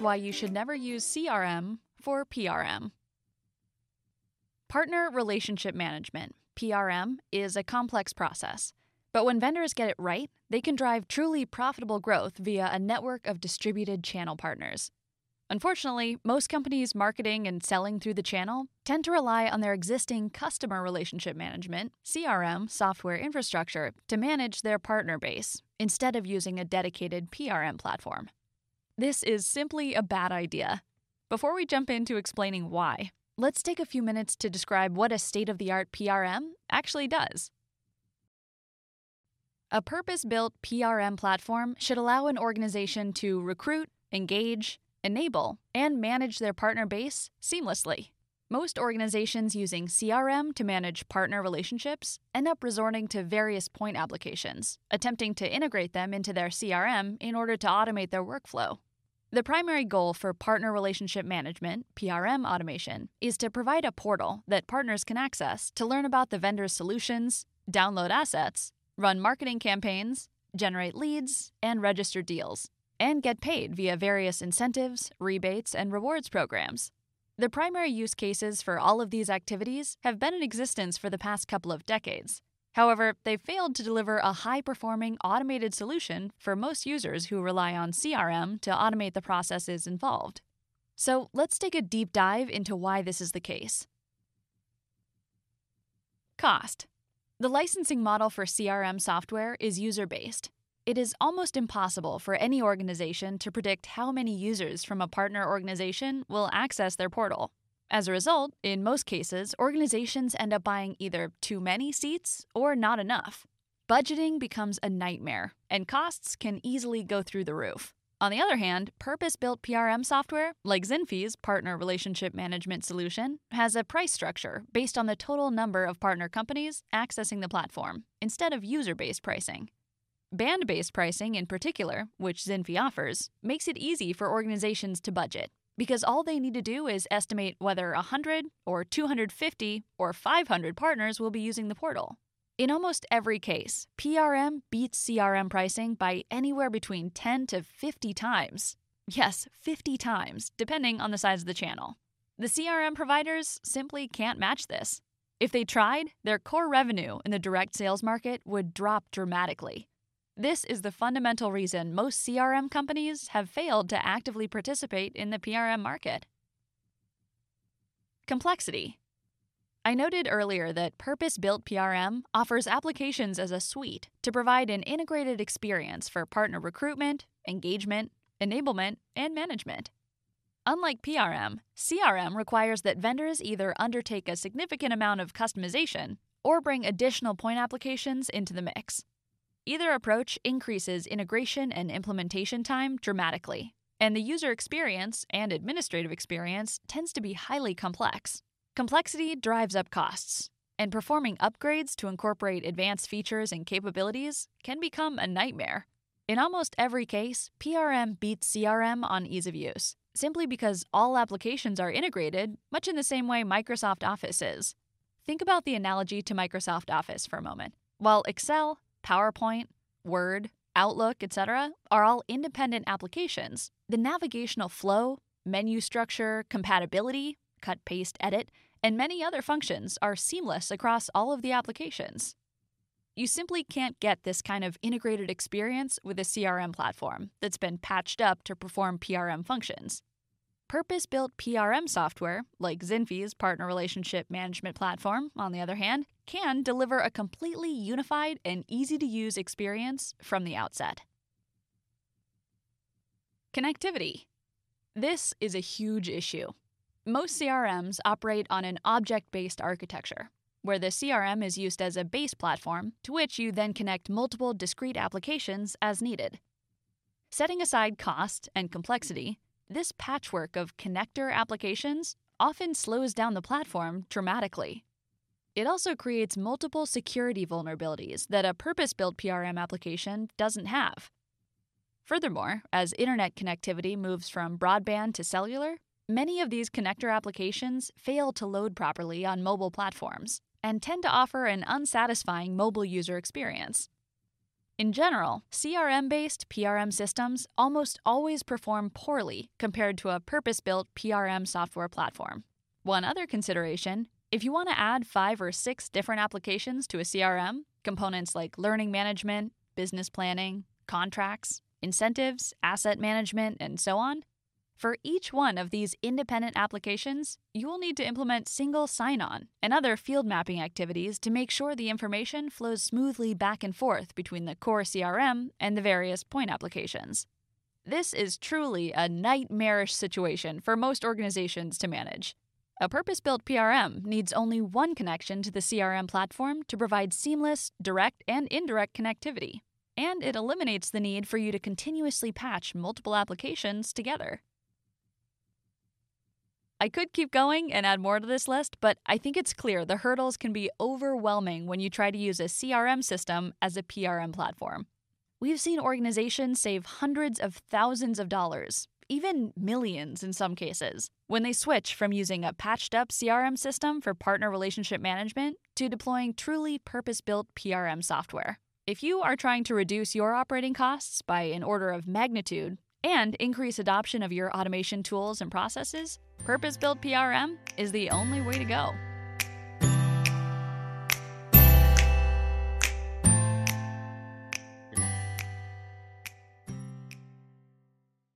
why you should never use CRM for PRM. Partner Relationship Management, PRM, is a complex process. But when vendors get it right, they can drive truly profitable growth via a network of distributed channel partners. Unfortunately, most companies marketing and selling through the channel tend to rely on their existing customer relationship management, CRM, software infrastructure to manage their partner base instead of using a dedicated PRM platform. This is simply a bad idea. Before we jump into explaining why, let's take a few minutes to describe what a state of the art PRM actually does. A purpose built PRM platform should allow an organization to recruit, engage, enable, and manage their partner base seamlessly. Most organizations using CRM to manage partner relationships end up resorting to various point applications, attempting to integrate them into their CRM in order to automate their workflow. The primary goal for partner relationship management, PRM automation, is to provide a portal that partners can access to learn about the vendor's solutions, download assets, run marketing campaigns, generate leads, and register deals and get paid via various incentives, rebates, and rewards programs. The primary use cases for all of these activities have been in existence for the past couple of decades. However, they've failed to deliver a high performing automated solution for most users who rely on CRM to automate the processes involved. So let's take a deep dive into why this is the case. Cost The licensing model for CRM software is user based. It is almost impossible for any organization to predict how many users from a partner organization will access their portal. As a result, in most cases, organizations end up buying either too many seats or not enough. Budgeting becomes a nightmare, and costs can easily go through the roof. On the other hand, purpose built PRM software, like Zinfi's partner relationship management solution, has a price structure based on the total number of partner companies accessing the platform, instead of user based pricing. Band based pricing, in particular, which Zinfi offers, makes it easy for organizations to budget because all they need to do is estimate whether 100 or 250 or 500 partners will be using the portal. In almost every case, PRM beats CRM pricing by anywhere between 10 to 50 times. Yes, 50 times, depending on the size of the channel. The CRM providers simply can't match this. If they tried, their core revenue in the direct sales market would drop dramatically. This is the fundamental reason most CRM companies have failed to actively participate in the PRM market. Complexity. I noted earlier that purpose built PRM offers applications as a suite to provide an integrated experience for partner recruitment, engagement, enablement, and management. Unlike PRM, CRM requires that vendors either undertake a significant amount of customization or bring additional point applications into the mix. Either approach increases integration and implementation time dramatically, and the user experience and administrative experience tends to be highly complex. Complexity drives up costs, and performing upgrades to incorporate advanced features and capabilities can become a nightmare. In almost every case, PRM beats CRM on ease of use, simply because all applications are integrated, much in the same way Microsoft Office is. Think about the analogy to Microsoft Office for a moment. While Excel, PowerPoint, Word, Outlook, etc., are all independent applications. The navigational flow, menu structure, compatibility, cut, paste, edit, and many other functions are seamless across all of the applications. You simply can't get this kind of integrated experience with a CRM platform that's been patched up to perform PRM functions. Purpose built PRM software, like Zinfi's partner relationship management platform, on the other hand, can deliver a completely unified and easy to use experience from the outset. Connectivity. This is a huge issue. Most CRMs operate on an object based architecture, where the CRM is used as a base platform to which you then connect multiple discrete applications as needed. Setting aside cost and complexity, this patchwork of connector applications often slows down the platform dramatically. It also creates multiple security vulnerabilities that a purpose built PRM application doesn't have. Furthermore, as internet connectivity moves from broadband to cellular, many of these connector applications fail to load properly on mobile platforms and tend to offer an unsatisfying mobile user experience. In general, CRM based PRM systems almost always perform poorly compared to a purpose built PRM software platform. One other consideration if you want to add five or six different applications to a CRM, components like learning management, business planning, contracts, incentives, asset management, and so on, for each one of these independent applications, you will need to implement single sign on and other field mapping activities to make sure the information flows smoothly back and forth between the core CRM and the various point applications. This is truly a nightmarish situation for most organizations to manage. A purpose built PRM needs only one connection to the CRM platform to provide seamless, direct, and indirect connectivity. And it eliminates the need for you to continuously patch multiple applications together. I could keep going and add more to this list, but I think it's clear the hurdles can be overwhelming when you try to use a CRM system as a PRM platform. We've seen organizations save hundreds of thousands of dollars, even millions in some cases, when they switch from using a patched up CRM system for partner relationship management to deploying truly purpose built PRM software. If you are trying to reduce your operating costs by an order of magnitude and increase adoption of your automation tools and processes, Purpose built PRM is the only way to go.